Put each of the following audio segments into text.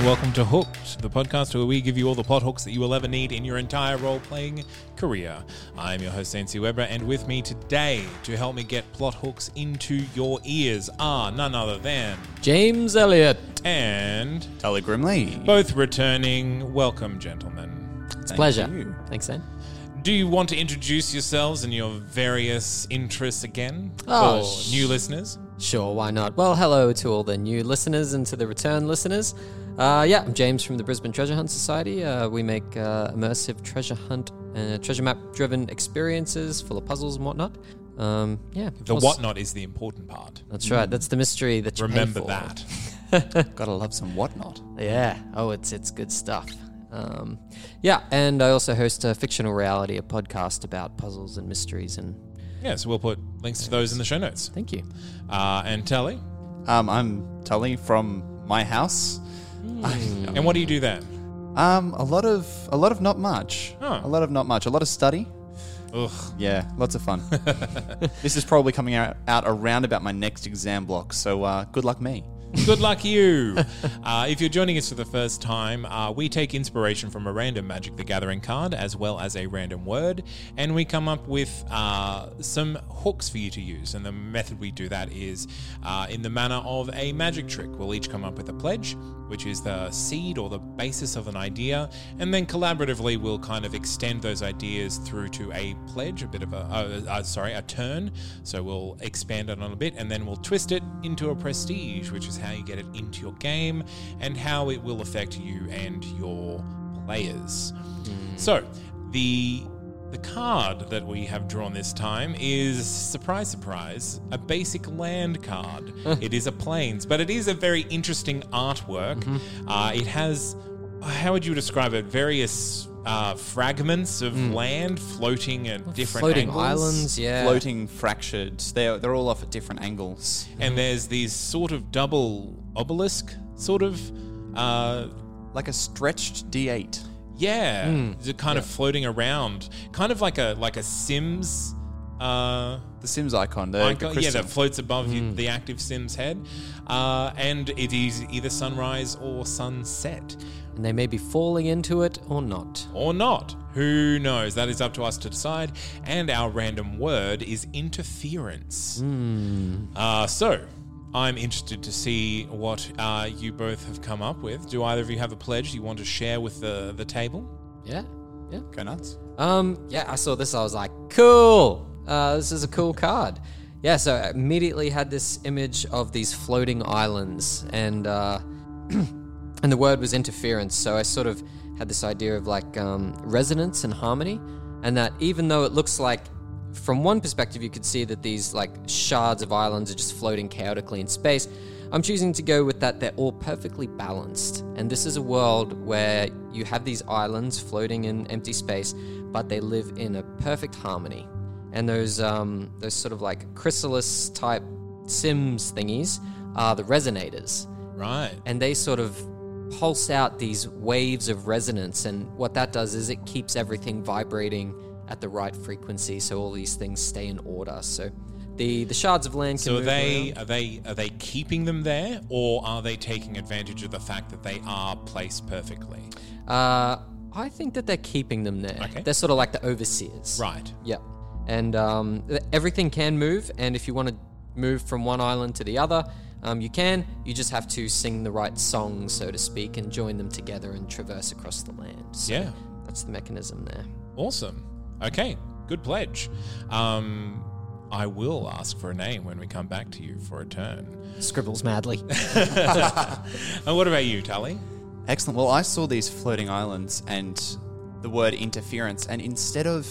And welcome to Hooked, the podcast where we give you all the plot hooks that you will ever need in your entire role playing career. I'm your host, Nancy Weber, and with me today to help me get plot hooks into your ears are none other than James Elliott. and Tully Grimley. both returning. Welcome, gentlemen. It's a pleasure. Thanks, Dan. Do you want to introduce yourselves and your various interests again Oh, for sh- new listeners? Sure, why not? Well, hello to all the new listeners and to the return listeners. Uh, yeah, I'm James from the Brisbane Treasure Hunt Society. Uh, we make uh, immersive treasure hunt, uh, treasure map driven experiences full of puzzles and whatnot. Um, yeah. The Also- whatnot is the important part. That's right. That's the mystery that you pay Remember for. that. Gotta love some whatnot. Yeah. Oh, it's it's good stuff. Um, yeah, and I also host a fictional reality, a podcast about puzzles and mysteries. And Yeah, so we'll put links to those in the show notes. thank you. Uh, and Tully. Um, I'm Tully from my house. And what do you do there? Um, a lot of a lot of not much. Oh. A lot of not much. A lot of study. Ugh. Yeah, lots of fun. this is probably coming out, out around about my next exam block. So uh, good luck me. Good luck, you. uh, if you're joining us for the first time, uh, we take inspiration from a random Magic the Gathering card as well as a random word, and we come up with uh, some hooks for you to use. And the method we do that is uh, in the manner of a magic trick. We'll each come up with a pledge, which is the seed or the basis of an idea, and then collaboratively we'll kind of extend those ideas through to a pledge, a bit of a, uh, uh, sorry, a turn. So we'll expand it on a bit, and then we'll twist it into a prestige, which is how you get it into your game and how it will affect you and your players. So the the card that we have drawn this time is surprise, surprise, a basic land card. it is a plains, but it is a very interesting artwork. Uh, it has, how would you describe it? Various uh, fragments of land floating at different Floating angles. islands, yeah. Floating fractured. They're they're all off at different angles. and there's these sort of double obelisk, sort of. Uh, Like a stretched D8. yeah, Hmm. they're kind of floating around, kind of like a like a Sims. Uh, The Sims icon. The, icon, the yeah, crystal. that floats above Hmm. you, the active Sims head, uh, and it is either sunrise or sunset, And they may be falling into it or not. or not. Who knows? That is up to us to decide. And our random word is interference. Uh, so, I'm interested to see what uh, you both have come up with. Do either of you have a pledge you want to share with the, the table? Yeah. Yeah. Go nuts. Um, yeah, I saw this. I was like, cool. Uh, this is a cool card. Yeah, so I immediately had this image of these floating islands, and uh, and the word was interference. So I sort of had this idea of like um, resonance and harmony, and that even though it looks like, from one perspective, you could see that these like shards of islands are just floating chaotically in space. I'm choosing to go with that they're all perfectly balanced. And this is a world where you have these islands floating in empty space, but they live in a perfect harmony. And those um, those sort of like chrysalis type Sims thingies are the resonators. Right. And they sort of pulse out these waves of resonance. And what that does is it keeps everything vibrating at the right frequency so all these things stay in order. So the, the shards of land can So are they around. are they are they keeping them there, or are they taking advantage of the fact that they are placed perfectly? Uh, I think that they're keeping them there. Okay. They're sort of like the overseers. Right. Yep. And um, everything can move, and if you want to move from one island to the other, Um, you can, you just have to sing the right songs, so to speak, and join them together and traverse across the land. So Yeah. That's the mechanism there. Awesome. Okay, good pledge. Um, I will ask for a name when we come back to you for a turn. Scribbles madly. And what about you, Tully? Excellent. Well, I saw these floating islands and the word interference, and instead of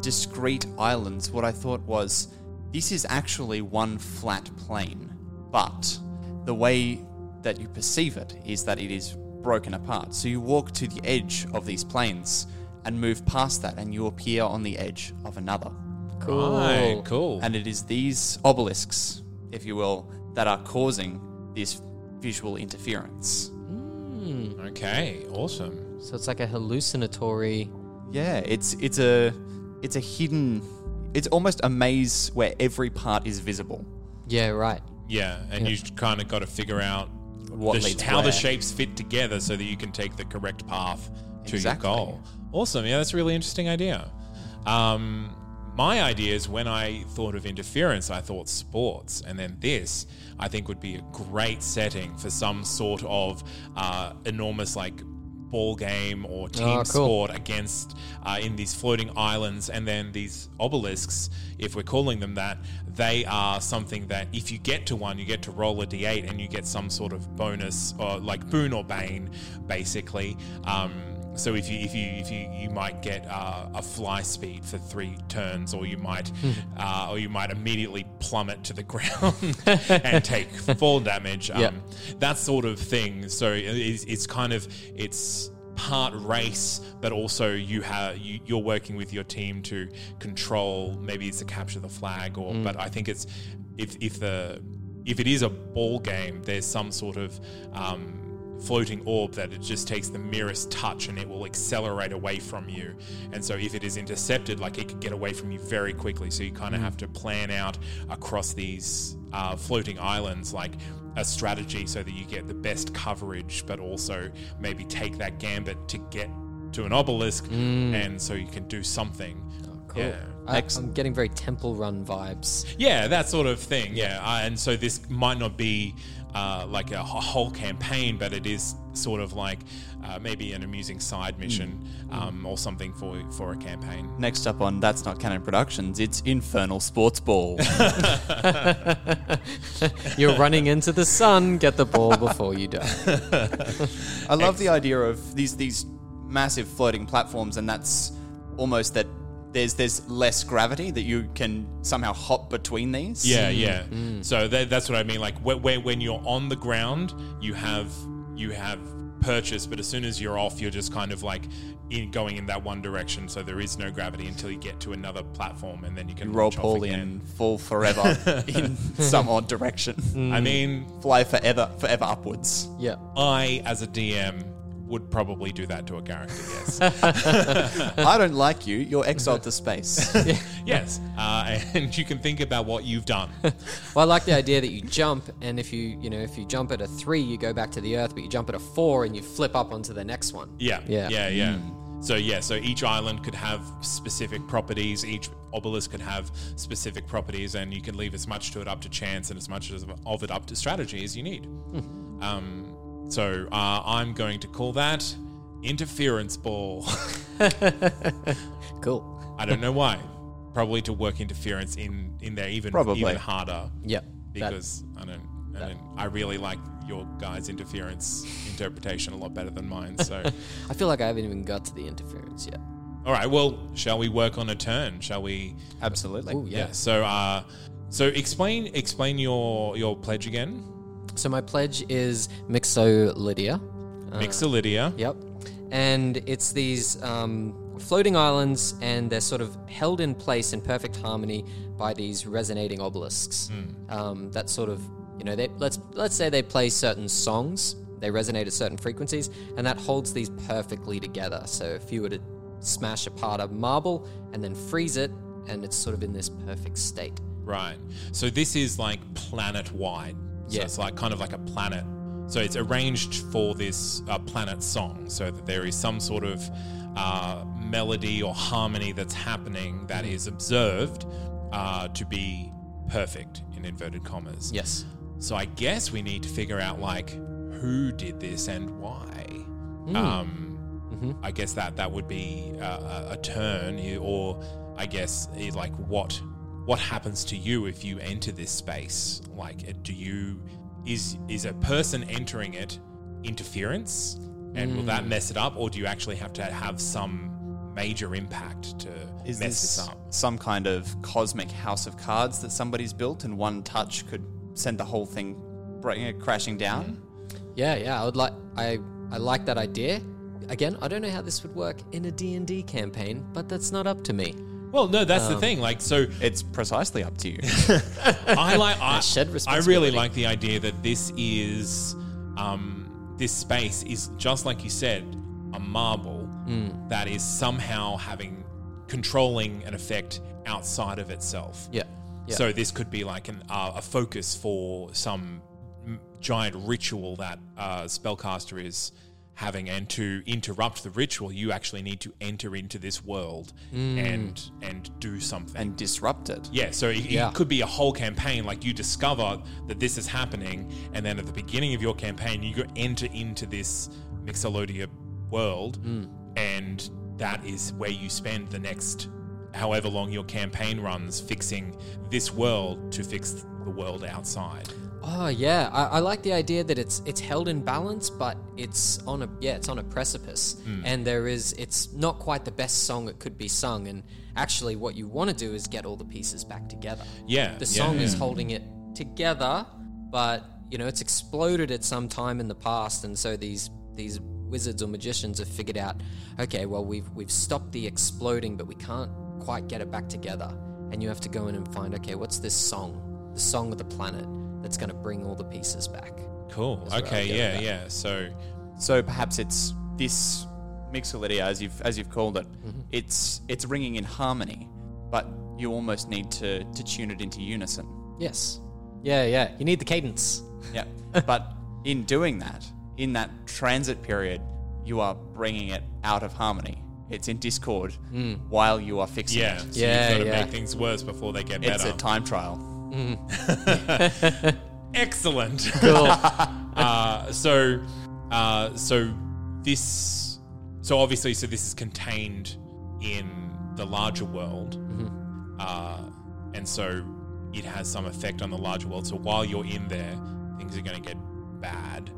discrete islands, what I thought was this is actually one flat plane, but the way that you perceive it is that it is broken apart. So you walk to the edge of these planes and move past that, and you appear on the edge of another. Cool. Right, cool. And it is these obelisks, if you will, that are causing this visual interference. Hmm. okay, awesome. So it's like a hallucinatory. Yeah, it's it's a it's a hidden it's almost a maze where every part is visible. Yeah, right. Yeah, and you kind of got to figure out What the how the shapes fit together so that you can take the correct path to Exactly. your goal. Awesome. Yeah, that's a really interesting idea. Um, my idea is when I thought of interference, I thought sports, and then this I think would be a great setting for some sort of uh, enormous like ball game or team Oh, cool. sport against uh, in these floating islands and then these obelisks if we're calling them that they are something that if you get to one you get to roll a d8 and you get some sort of bonus or like boon or bane basically um, so if you if you if you you might get uh, a fly speed for three turns, or you might uh, or you might immediately plummet to the ground and take fall damage. Um, Yeah. That sort of thing. So it's, it's kind of it's part race, but also you have you, you're working with your team to control. Maybe it's to capture the flag, or but I think it's if if the if it is a ball game, there's some sort of um, floating orb that it just takes the merest touch and it will accelerate away from you. And so if it is intercepted, like it could get away from you very quickly. So you kind of have to plan out across these uh, floating islands, like a strategy so that you get the best coverage, but also maybe take that gambit to get to an obelisk, and so you can do something. Cool. Yeah. I, I'm getting very Temple Run vibes. Yeah, that sort of thing. Yeah, uh, and so this might not be uh, like a whole campaign, but it is sort of like uh, maybe an amusing side mission um, or something for for a campaign. Next up on That's Not Canon Productions, it's Infernal Sports Ball. You're running into the sun. Get the ball before you die. I love the idea of these these massive floating platforms, and that's almost that there's there's less gravity that you can somehow hop between these. Yeah, mm. yeah. Mm. So that, that's what I mean. Like when, when when you're on the ground, you have you have purchase, but as soon as you're off, you're just kind of like in, going in that one direction. So there is no gravity until you get to another platform, and then you can roll launch off poorly and fall forever in some odd direction. I mean, Fly forever, forever upwards. Yeah. I as a DM would probably do that to a character. Yes. I don't like you. You're exiled to space. Yes, uh, and you can think about what you've done. Well, I like the idea that you jump, and if you, you know, if you jump at a three, you go back to the earth, but you jump at a four, and you flip up onto the next one. Yeah, Yeah. yeah, yeah. So yeah, so each island could have specific properties. Each obelisk could have specific properties, and you can leave as much to it up to chance and as much as of it up to strategy as you need. Um, so uh, I'm going to call that interference ball. Cool. I don't know why. Probably to work interference in in there even Probably. even harder. Yep. That- because I don't, I don't, I really like your guys' interference interpretation a lot better than mine. So, I feel like I haven't even got to the interference yet. all right, well, shall we work on a turn? Shall we? Absolutely. Ooh, yeah. So, uh, so explain explain your your pledge again. So my pledge is Mixolydia. Mixolydia. Yep. And it's these um, floating islands, and they're sort of held in place in perfect harmony by these resonating obelisks. Um, that sort of, you know, they, let's let's say they play certain songs, they resonate at certain frequencies, and that holds these perfectly together. So if you were to smash apart a marble and then freeze it, and it's sort of in this perfect state. Right. So this is like planet wide. So Yeah. it's like kind of like a planet. So it's arranged for this uh, planet song, so that there is some sort of uh, melody or harmony that's happening that is observed uh, to be perfect in inverted commas. Yes. so I guess we need to figure out like who did this and why. Um, I guess that that would be uh, a, a turn, or I guess i- like what what happens to you if you enter this space? Like, do you is is a person entering it interference, and will that hmm. mess it up, or do you actually have to have some major impact to Is mess this this up? some kind of cosmic house of cards that somebody's built, and one touch could send the whole thing crashing down? Mm-hmm. Yeah, yeah. I would like. I I like that idea. Again, I don't know how this would work in a D and D campaign, but that's not up to me. Well, no, that's the thing. Like, so It's precisely up to you. I like. I, shed I really responsibility. like the idea that this is, um, this space is just like you said, a marble Mm. that is somehow having controlling an effect outside of itself. Yeah. Yeah. So this could be like an, uh, a focus for some m- giant ritual that uh, spellcaster is having, and to interrupt the ritual, you actually need to enter into this world Mm. and and do something. and disrupt it. Yeah, so it, Yeah. it could be a whole campaign. Like you discover that this is happening, and then at the beginning of your campaign, you go enter into this Mixolydia world, Hmm. and that is where you spend the next however long your campaign runs fixing this world to fix the world outside. Oh yeah, I, I like the idea that it's it's held in balance, but it's on a yeah, it's on a precipice, hmm. and there is it's not quite the best song it could be sung. And actually, what you want to do is get all the pieces back together. Yeah, the yeah, song is holding it together, but you know it's exploded at some time in the past, and so these these wizards or magicians have figured out, okay, well we've we've stopped the exploding, but we can't quite get it back together, and you have to go in and find, okay, what's this song, the song of the planet that's going to bring all the pieces back. Cool. Okay. Yeah. that. Yeah. So So perhaps it's this Mixolydia, as you've as you've called it. Mm-hmm. It's it's ringing in harmony, but you almost need to to tune it into unison. Yes. Yeah, yeah. You need the cadence. Yeah. but in doing that, in that transit period, you are bringing it out of harmony. It's in discord while you are fixing yeah. it. So Yeah, you've got to yeah. make things worse before they get It's better. It's a time trial. Excellent. Cool. uh, so, uh, so this, so obviously, so this is contained in the larger world, uh, and so it has some effect on the larger world. So while you're in there, things are going to get bad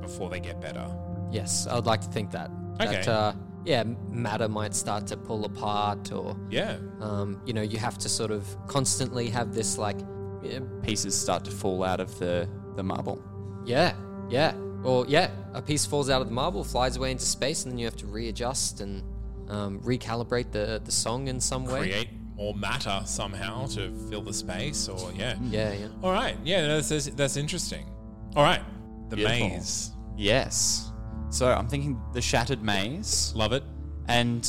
before they get better. Yes, I would like to think that. Okay. That, uh, yeah, matter might start to pull apart, or Yeah. um, you know, you have to sort of constantly have this like, yeah, Pieces start to fall out of the, the marble. yeah, yeah, or yeah, a piece falls out of the marble, flies away into space, and then you have to readjust and um, recalibrate the the song in some way. Create more matter somehow to fill the space, or yeah. Yeah, yeah. All right. Yeah, that's that's, that's interesting. All right. The Beautiful. maze. Yes. So I'm thinking the shattered maze. Love it. And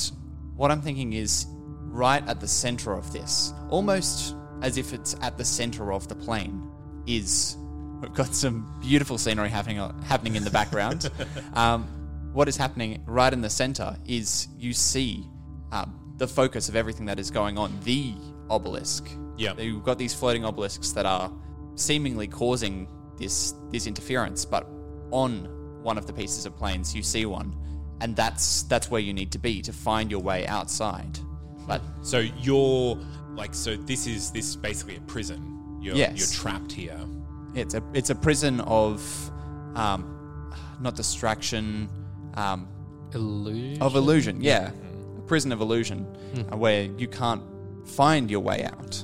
what I'm thinking is right at the center of this, almost as if it's at the center of the plane, is we've got some beautiful scenery happening happening in the background. um, what is happening right in the center is you see um, the focus of everything that is going on, the obelisk. Yeah, You've got these floating obelisks that are seemingly causing this this interference, but on one of the pieces of planes you see one, and that's that's where you need to be to find your way outside. But So you're like, so this is this is basically a prison. You're Yes. you're trapped here. it's a it's a prison of um, not distraction, um, Illusion. of illusion. Yeah, a prison of illusion uh, where you can't find your way out.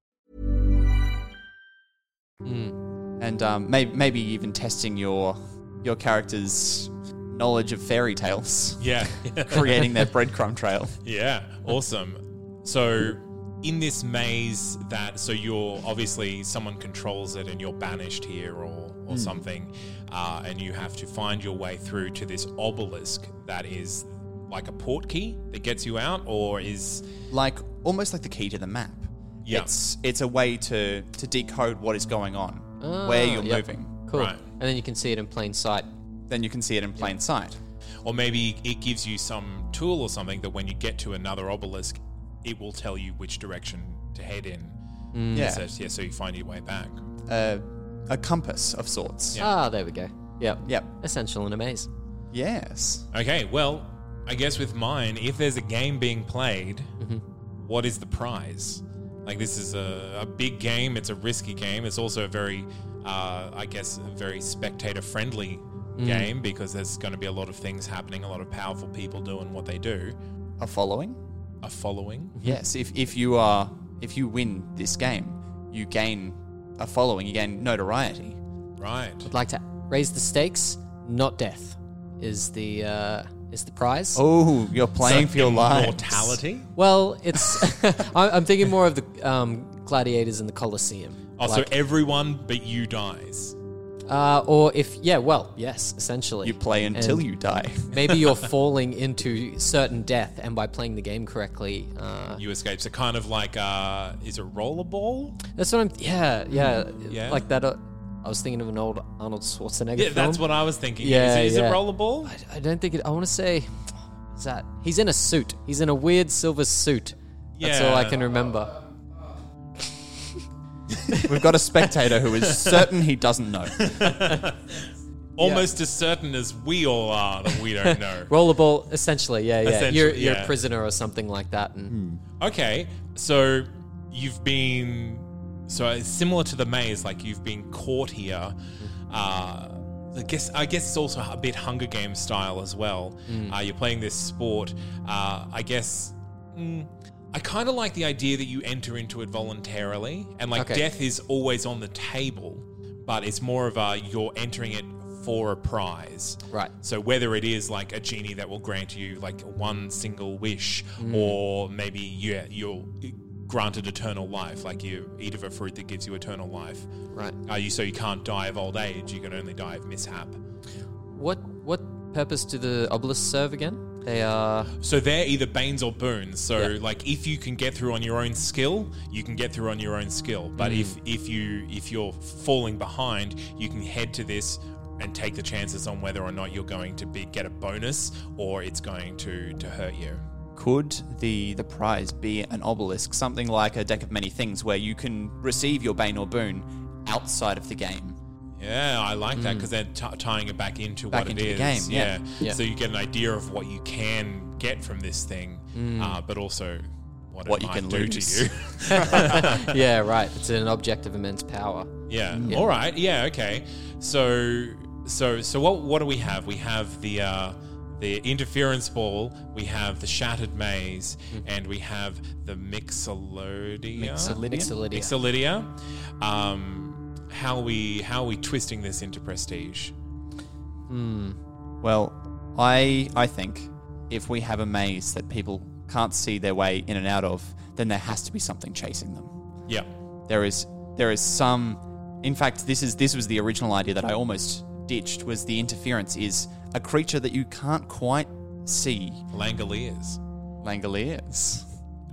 today. and um, maybe, maybe even testing your your character's knowledge of fairy tales, Yeah. creating their breadcrumb trail. yeah. Awesome. So in this maze that so you're obviously someone controls it and you're banished here or or something, uh, and you have to find your way through to this obelisk that is like a port key that gets you out, or is like almost like the key to the map. Yeah. It's it's a way to to decode what is going on, where you're Ah, yep. moving. Cool. Right. And then you can see it in plain sight. Then you can see it in plain sight. or maybe it gives you some tool or something that when you get to another obelisk, it will tell you which direction to head in. Yeah. So, yeah, so you find your way back. Uh, a compass of sorts. Yeah. Ah, there we go. Yep. Yep. Essential in a maze. Yes. Okay, well, I guess with mine, if there's a game being played, what is the prize? Like, this is a, a big game, it's a risky game. It's also a very, uh, I guess, a very spectator friendly game because there's going to be a lot of things happening, a lot of powerful people doing what they do. A following. A following. Yes. If if you are if you win this game, you gain a following. You gain notoriety. Right. I'd like to raise the stakes, not death. Is the uh, is the prize? Oh, you're playing So for your life. Mortality. Well, it's. I- I'm thinking more of the um, gladiators in the Colosseum. Oh, so everyone but you dies. uh, or if yeah, well, yes, essentially. You play until And you die. Maybe you're falling into certain death, and by playing the game correctly, uh, You escape. So kind of like, uh, is it rollerball? that's what I'm. Yeah, yeah, Yeah. like that. I was thinking of an old Arnold Schwarzenegger. Yeah, that's what I was thinking. Yeah, is, it- is yeah. it rollerball? I, I don't think it. I want to say, is that he's in a suit? He's in a weird silver suit. That's all I can remember. We've got a spectator who is certain he doesn't know. Almost as certain as we all are that we don't know. Rollerball, essentially, yeah, yeah. Essentially, you're you're yeah. a prisoner or something like that, and hmm. Okay, so you've been so it's similar to the maze, like you've been caught here. Uh, I guess I guess it's also a bit Hunger Games style as well. Uh, you're playing this sport. Uh, I guess mm, I kind of like the idea that you enter into it voluntarily, and like Okay. death is always on the table, but it's more of a you're entering it for a prize. Right. So whether it is like a genie that will grant you like one single wish, or maybe yeah, you're granted eternal life, like you eat of a fruit that gives you eternal life. right. Are you so you can't die of old age? You can only die of mishap. What what purpose do the obelisks serve again? They are So they're either banes or boons. So Yeah. like if you can get through on your own skill, you can get through on your own skill. But if Mm. if you if you're falling behind, you can head to this and take the chances on whether or not you're going to be get a bonus or it's going to to hurt you. Could the the prize be an obelisk, something like a deck of many things, where you can receive your bane or boon outside of the game? Yeah, I like that because they're t- tying it back into Back what into it the game, yeah. Yeah. So you get an idea of what you can get from this thing, uh, but also what, What it you might can do lose. to you. yeah, right. It's an object of immense power. yeah. All right. Yeah. Okay. So so so what what do we have? We have the. Uh, the interference ball, we have the shattered maze, and we have the mixolydia. Mixolydia. Mixolydia. Um, how are we how are we twisting this into prestige? Well, I I think if we have a maze that people can't see their way in and out of, then there has to be something chasing them. Yeah. There is there is some in fact this is this was the original idea that I almost ditched was the interference is a creature that you can't quite see. Langoliers. Langoliers.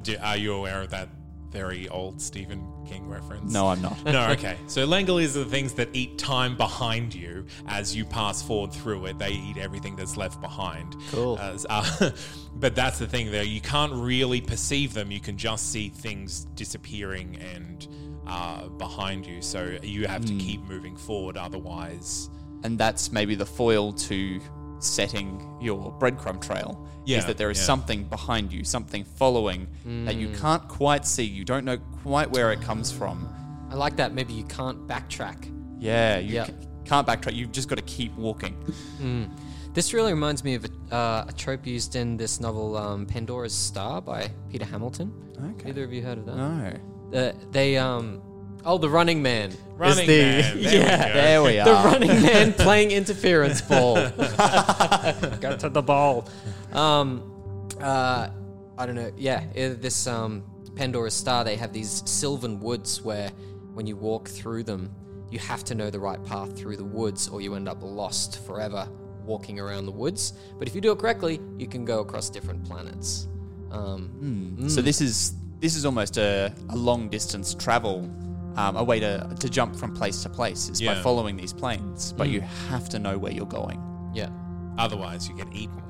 Do, are you aware of that very old Stephen King reference? No, I'm not. No, okay. So Langoliers are the things that eat time behind you as you pass forward through it. They eat everything that's left behind. Cool. As, uh, but that's the thing, though. You can't really perceive them. You can just see things disappearing and uh, behind you. So you have to keep moving forward. Otherwise, and that's maybe the foil to setting your breadcrumb trail Yeah, is that there is yeah. something behind you something following that you can't quite see you don't know quite where it comes from I like that. Maybe you can't backtrack. yeah you Yeah. ca- can't backtrack you've just got to keep walking This really reminds me of a, uh, a trope used in this novel, um, Pandora's Star by Peter Hamilton. Okay. Either of you heard of that? no Uh, they um, oh, the Running Man. Running the, Man, there we yeah, go. there we are. the Running Man playing interference ball. Got to the ball. Um, uh, I don't know. Yeah, this um, Pandora's Star, they have these Silfen woods where when you walk through them, you have to know the right path through the woods or you end up lost forever walking around the woods. But if you do it correctly, you can go across different planets. Um, So this is this is almost a, a long distance travel, um, a way to, to jump from place to place is by Yeah. following these planes. But you have to know where you're going. yeah. Otherwise, you get eaten.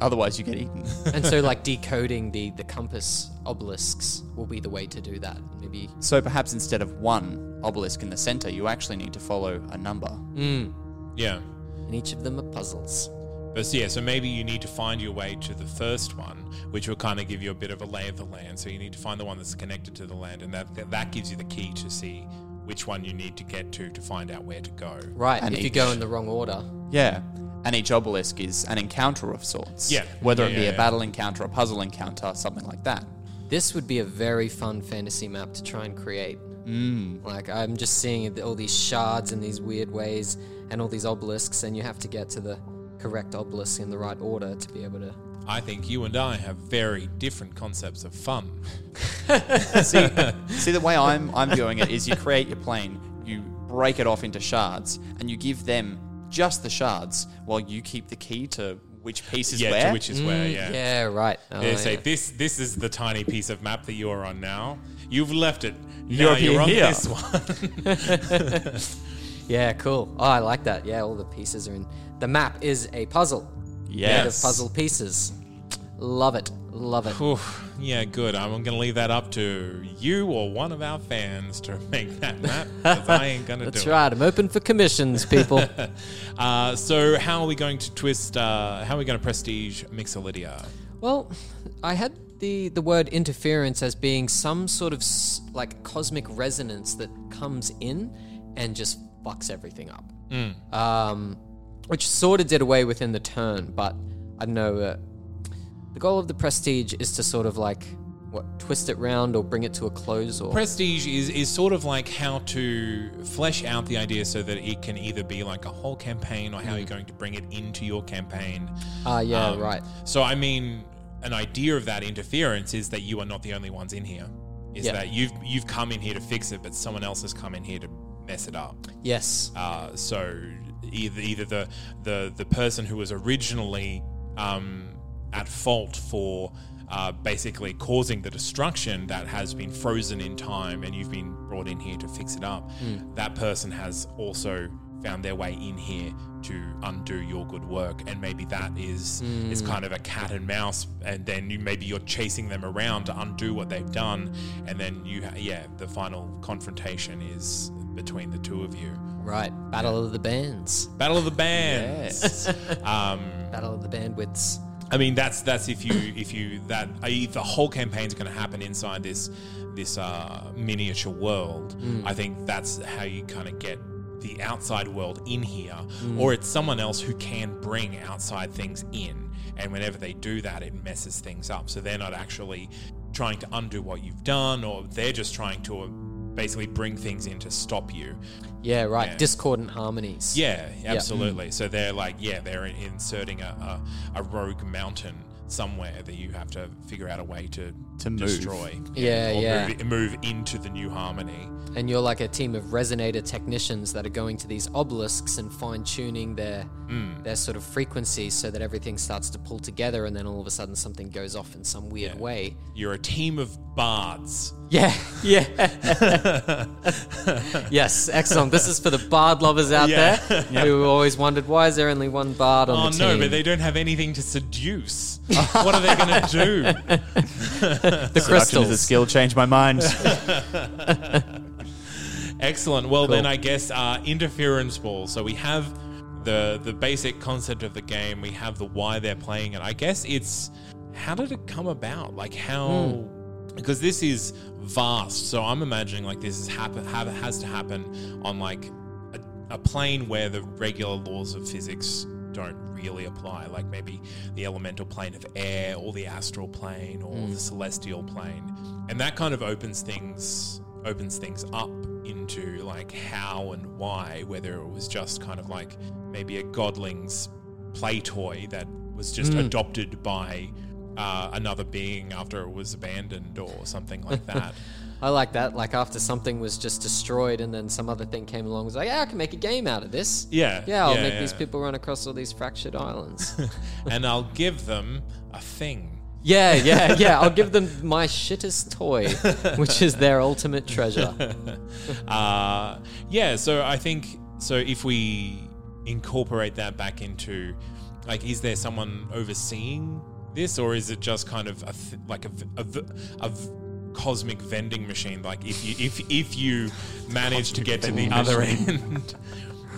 Otherwise, you get eaten. and so like decoding the the compass obelisks will be the way to do that. Maybe so perhaps instead of one obelisk in the center, you actually need to follow a number. Yeah. and each of them are puzzles. But so, yeah, so maybe you need to find your way to the first one, which will kind of give you a bit of a lay of the land. So you need to find the one that's connected to the land, and that that gives you the key to see which one you need to get to to find out where to go. Right. And if you go in the wrong order. Yeah. And each obelisk is an encounter of sorts. Yeah. Whether Yeah, it be yeah, a yeah. battle encounter, a puzzle encounter, something like that. This would be a very fun fantasy map to try and create. Mm. Like I'm just seeing all these shards in these weird ways and all these obelisks, and you have to get to the correct obelisk in the right order to be able to. I think you and I have very different concepts of fun. see, see the way I'm I'm viewing it is you create your plane, you break it off into shards, and you give them just the shards while you keep the key to which piece is yeah, where. to which is where, mm, yeah. Yeah, right. Oh, They say yeah. this this is the tiny piece of map that you're on now. You've left it. You're you're on here. this one. Yeah, cool. Oh, I like that. Yeah, all the pieces are in. The map is a puzzle. Made of puzzle pieces. Love it. Love it. Oof, yeah, good. I'm going to leave that up to you or one of our fans to make that map I ain't going to do That's it. right. I'm open for commissions, people. Uh, so how are we going to twist? Uh, how are we going to prestige Mixolydia? Well, I had the the word interference as being some sort of s- like cosmic resonance that comes in and just fucks everything up. Um, which sort of did away within the turn, but I don't know. Uh, the goal of the prestige is to sort of like what twist it round or bring it to a close or Prestige is, is sort of like how to flesh out the idea so that it can either be like a whole campaign or how you're going to bring it into your campaign. ah yeah Um, right So, I mean, an idea of that interference is that you are not the only ones in here. Is Yeah. that you've you've come in here to fix it, but someone else has come in here to mess it up. yes Uh, so either either the the the person who was originally um, at fault for uh, basically causing the destruction that has been frozen in time, and you've been brought in here to fix it up. That person has also found their way in here to undo your good work, and maybe that is is kind of a cat and mouse, and then you maybe you're chasing them around to undo what they've done, and then you ha- yeah the final confrontation is between the two of you. right battle of the bands Battle of the Bands. um, battle of the bandwidths I mean, that's that's if you if you that if the whole campaign's going to happen inside this this uh, miniature world. I think that's how you kind of get the outside world in here, or it's someone else who can bring outside things in. And whenever they do that, it messes things up. So they're not actually trying to undo what you've done, or they're just trying to basically bring things in to stop you. yeah right Yeah. discordant harmonies Yeah, absolutely. So they're like, yeah, they're inserting a, a, a rogue mountain somewhere that you have to figure out a way to To move. destroy. Yeah, or yeah. Move, move into the new harmony. and you're like a team of resonator technicians that are going to these obelisks and fine tuning their Hmm. their sort of frequencies so that everything starts to pull together and then all of a sudden something goes off in some weird way. You're a team of bards. Yeah, yeah. yes, excellent. This is for the bard lovers out Yeah. there who always wondered why is there only one bard on the side. Oh the no, but they don't have anything to seduce. what are they going to do? the Seduction is a skill. Change my mind. Excellent. Well, then I guess uh, interference ball. So we have the the basic concept of the game. We have the why they're playing it. I guess it's how did it come about? Like how because this is vast. So I'm imagining like this is happen have, has to happen on like a, a plane where the regular laws of physics don't really apply. Like maybe the elemental plane of air, or the astral plane, or mm. the celestial plane, and that kind of opens things opens things up into like how and why, whether it was just kind of like maybe a godling's play toy that was just mm. adopted by uh, another being after it was abandoned or something like that. I like that. Like after something was just destroyed, and then some other thing came along, was like, yeah, I can make a game out of this. Yeah, yeah, I'll yeah, make these people run across all these fractured islands. and I'll give them a thing. yeah, yeah, yeah. I'll give them my shittest toy, which is their ultimate treasure. Uh, yeah, so I think so. If we incorporate that back into, like, is there someone overseeing this, or is it just kind of a th- like a cosmic vending machine? Like, if you if if you manage to get to the other end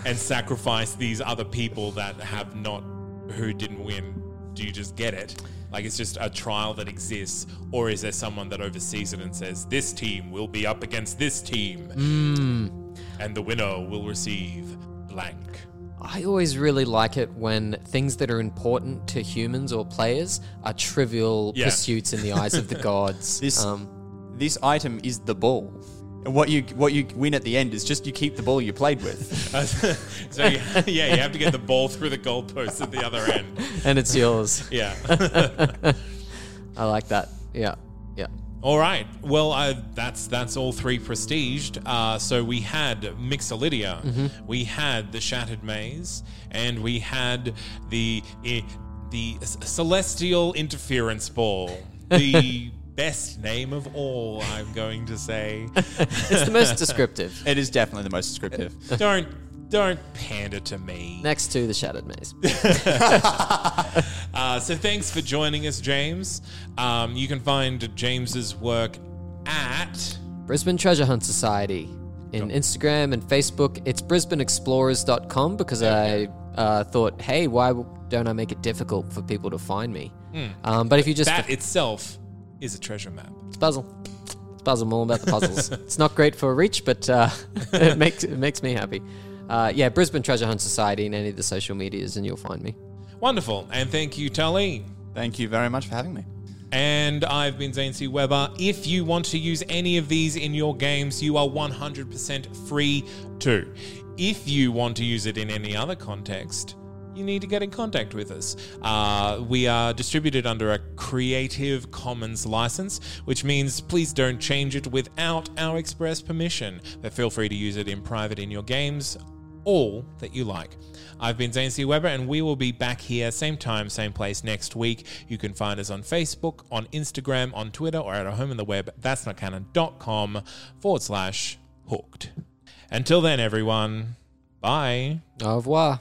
and sacrifice these other people that have not who didn't win, do you just get it? Like it's just a trial that exists, or is there someone that oversees it and says this team will be up against this team, and the winner will receive blank? I always really like it when things that are important to humans or players are trivial Yeah. pursuits in the eyes of the gods. This um, this item is the ball. And what you what you win at the end is just you keep the ball you played with. so you, yeah, you have to get the ball through the goalpost at the other end. and it's yours. Yeah. I like that. Yeah, yeah. All right. Well, uh, that's that's all three prestiged. Uh, so we had Mixolydia, we had the Shattered Maze, and we had the eh, the Celestial Interference Ball. The best name of all, I'm going to say. It's the most descriptive. it is definitely the most descriptive. Don't don't pander to me. Next to the Shattered Maze. Uh, so thanks for joining us, James. Um, you can find James's work at Brisbane Treasure Hunt Society. In Instagram and Facebook, it's brisbaneexplorers.com because I uh, thought, hey, why don't I make it difficult for people to find me? Um, but if you just. that itself is a treasure map. It's puzzle. It's puzzle. I'm all about the puzzles. it's not great for reach, but uh, it makes it makes me happy. Uh, yeah, Brisbane Treasure Hunt Society in any of the social medias, and you'll find me. Wonderful. And thank you, Tully. Thank you very much for having me. And I've been Zane C. Weber. If you want to use any of these in your games, you are 100% free to. If you want to use it in any other context, you need to get in contact with us. Uh, we are distributed under a Creative Commons license, which means please don't change it without our express permission. But feel free to use it in private in your games, all that you like. I've been Zane C. Weber, and we will be back here, same time, same place next week. You can find us on Facebook, on Instagram, on Twitter, or at our home in the web, that's not canon.com forward slash hooked. Until then, everyone, bye. Au revoir.